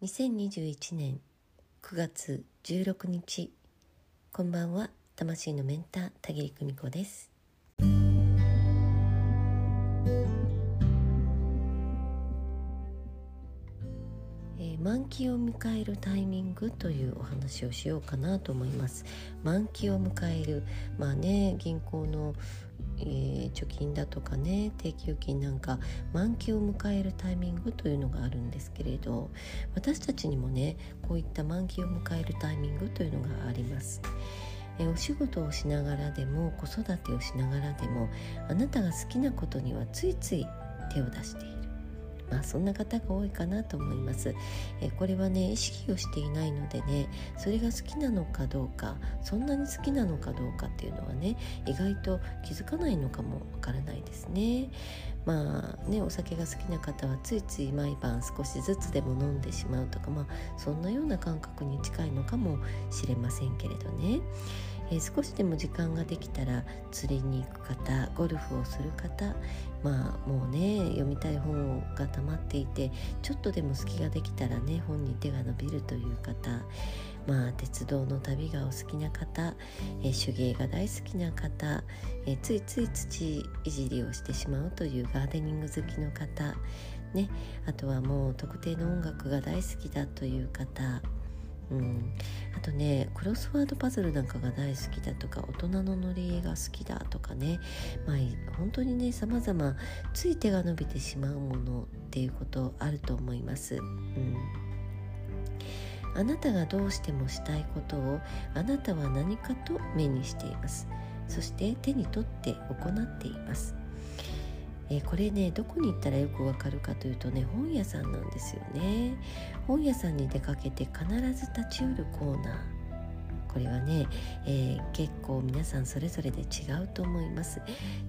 2021年9月16日こんばんは。魂のメンター田切久美子です。満期を迎えるタイミングというお話をしようかなと思います。満期を迎えるまあね銀行のえー、貯金だとかね定期預金なんか満期を迎えるタイミングというのがあるんですけれど私たちにもねこういった満期を迎えるタイミングというのがあります。えお仕事をしながらでも子育てをしながらでもあなたが好きなことにはついつい手を出している。まあ、そんな方が多いかなと思います。えこれはね意識をしていないのでねそれが好きなのかどうかそんなに好きなのかどうかっていうのはね意外と気づかないのかもわからないですね。まあねお酒が好きな方はついつい毎晩少しずつでも飲んでしまうとかまあそんなような感覚に近いのかもしれませんけれどね。えー、少しでも時間ができたら釣りに行く方ゴルフをする方まあもうね読みたい本が溜まっていてちょっとでも隙ができたらね本に手が伸びるという方まあ鉄道の旅がお好きな方、えー、手芸が大好きな方、えー、ついつい土いじりをしてしまうというガーデニング好きの方ね、あとはもう特定の音楽が大好きだという方うん、あとねクロスワードパズルなんかが大好きだとか大人の乗り絵が好きだとかね。まあ本当にね様々つい手が伸びてしまうものっていうことあると思います。うん。あなたがどうしてもしたいことをあなたは何かと目にしています。そして手に取って行っています。えー、これねどこに行ったらよくわかるかというとね本屋さんなんですよね。本屋さんに出かけて必ず立ち寄るコーナー。これはね、えー、結構皆さんそれぞれで違うと思います。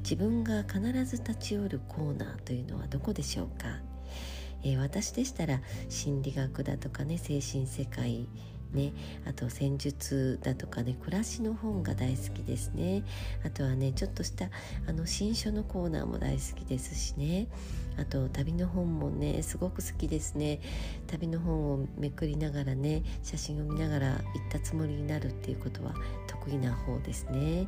自分が必ず立ち寄るコーナーというのはどこでしょうか、えー、私でしたら心理学だとかね精神世界ね、あと戦術だとかね暮らしの本が大好きですね。あとはねちょっとしたあの新書のコーナーも大好きですしね。あと旅の本もねすごく好きですね。旅の本をめくりながらね写真を見ながら行ったつもりになるっていうことは得意な方ですね。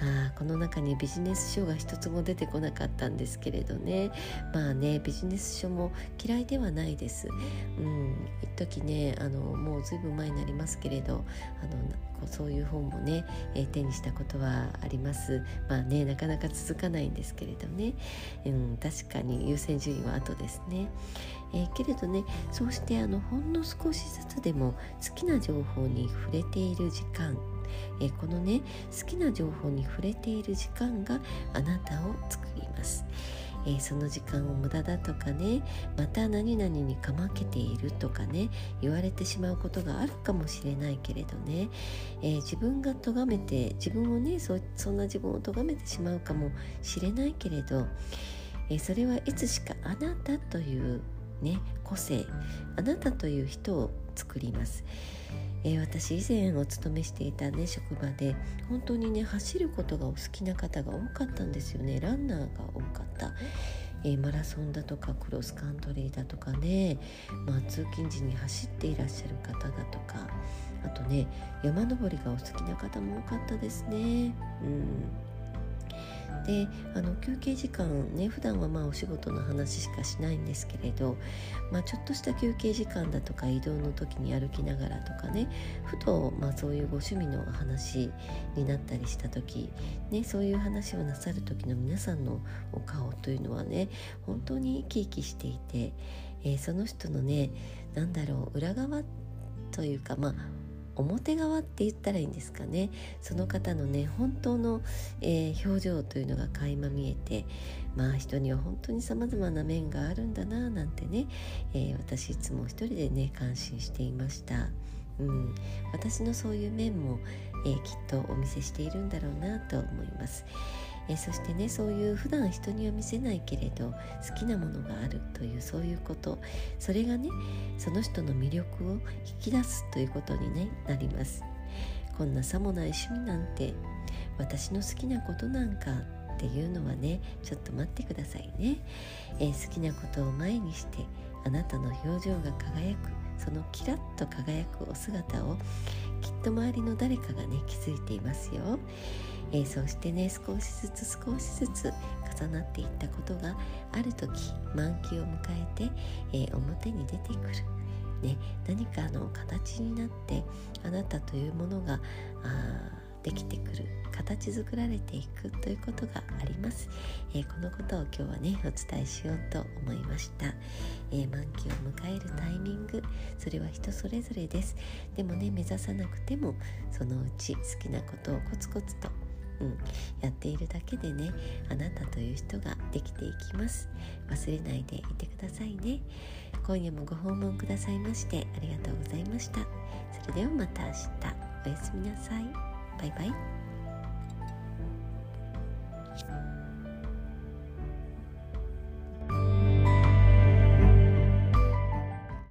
あこの中にビジネス書が一つも出てこなかったんですけれどね。まあねビジネス書も嫌いではないです。うん。一時ねあのもうずいぶん前になりますけれどあのそういう本もね、えー、手にしたことはあります。まあねなかなか続かないんですけれどね、うん、確かに優先順位は後ですね、えー、けれどねそうしてあのほんの少しずつでも好きな情報に触れている時間えこのね好きな情報に触れている時間があなたを作ります。え、その時間を無駄だとかねまた何々にかまけているとかね言われてしまうことがあるかもしれないけれどね、えー、自分が咎めて自分をねそそんな自分を咎めてしまうかもしれないけれど、えー、それはいつしかあなたというね個性あなたという人を作ります。えー、私以前お勤めしていたね職場で本当にね走ることがお好きな方が多かったんですよねランナーが多かった。えー、マラソンだとかクロスカントリーだとかね、まあ、通勤時に走っていらっしゃる方だとかあとね山登りがお好きな方も多かったですね。うんであの休憩時間ね普段はまあお仕事の話しかしないんですけれど、まあ、ちょっとした休憩時間だとか移動の時に歩きながらとかねふと、まあ、そういうご趣味の話になったりした時、ね、そういう話をなさる時の皆さんのお顔というのはね本当に生き生きしていて、えー、その人のね何だろう裏側というかまあ表側って言ったらいいんですかねその方のね本当の、えー、表情というのが垣間見えてまあ人には本当にさまざまな面があるんだななんてね、えー、私いつも一人でね感心していました。うん、私のそういう面も、えー、きっとお見せしているんだろうなと思います。えそしてねそういう普段人には見せないけれど好きなものがあるというそういうこと。それがねその人の魅力を引き出すということに、ね、なります。こんなさもない趣味なんて私の好きなことなんかっていうのはねちょっと待ってくださいね、えー、好きなことを前にしてあなたの表情が輝く。そのキラッと輝くお姿をきっと周りの誰かがね気づいていますよ、えー、そしてね少しずつ少しずつ重なっていったことがある時満期を迎えて、えー、表に出てくる。ね、何かの形になってあなたというものがあできてくる形作られていくということがあります、えー、このことを今日はねお伝えしようと思いました、えー、満期を迎えるタイミングそれは人それぞれです。でもね目指さなくてもそのうち好きなことをコツコツとうん、やっているだけでねあなたという人ができていきます。忘れないでいてくださいね。今夜もご訪問くださいましてありがとうございました。それではまた明日。おやすみなさい。バイバイ。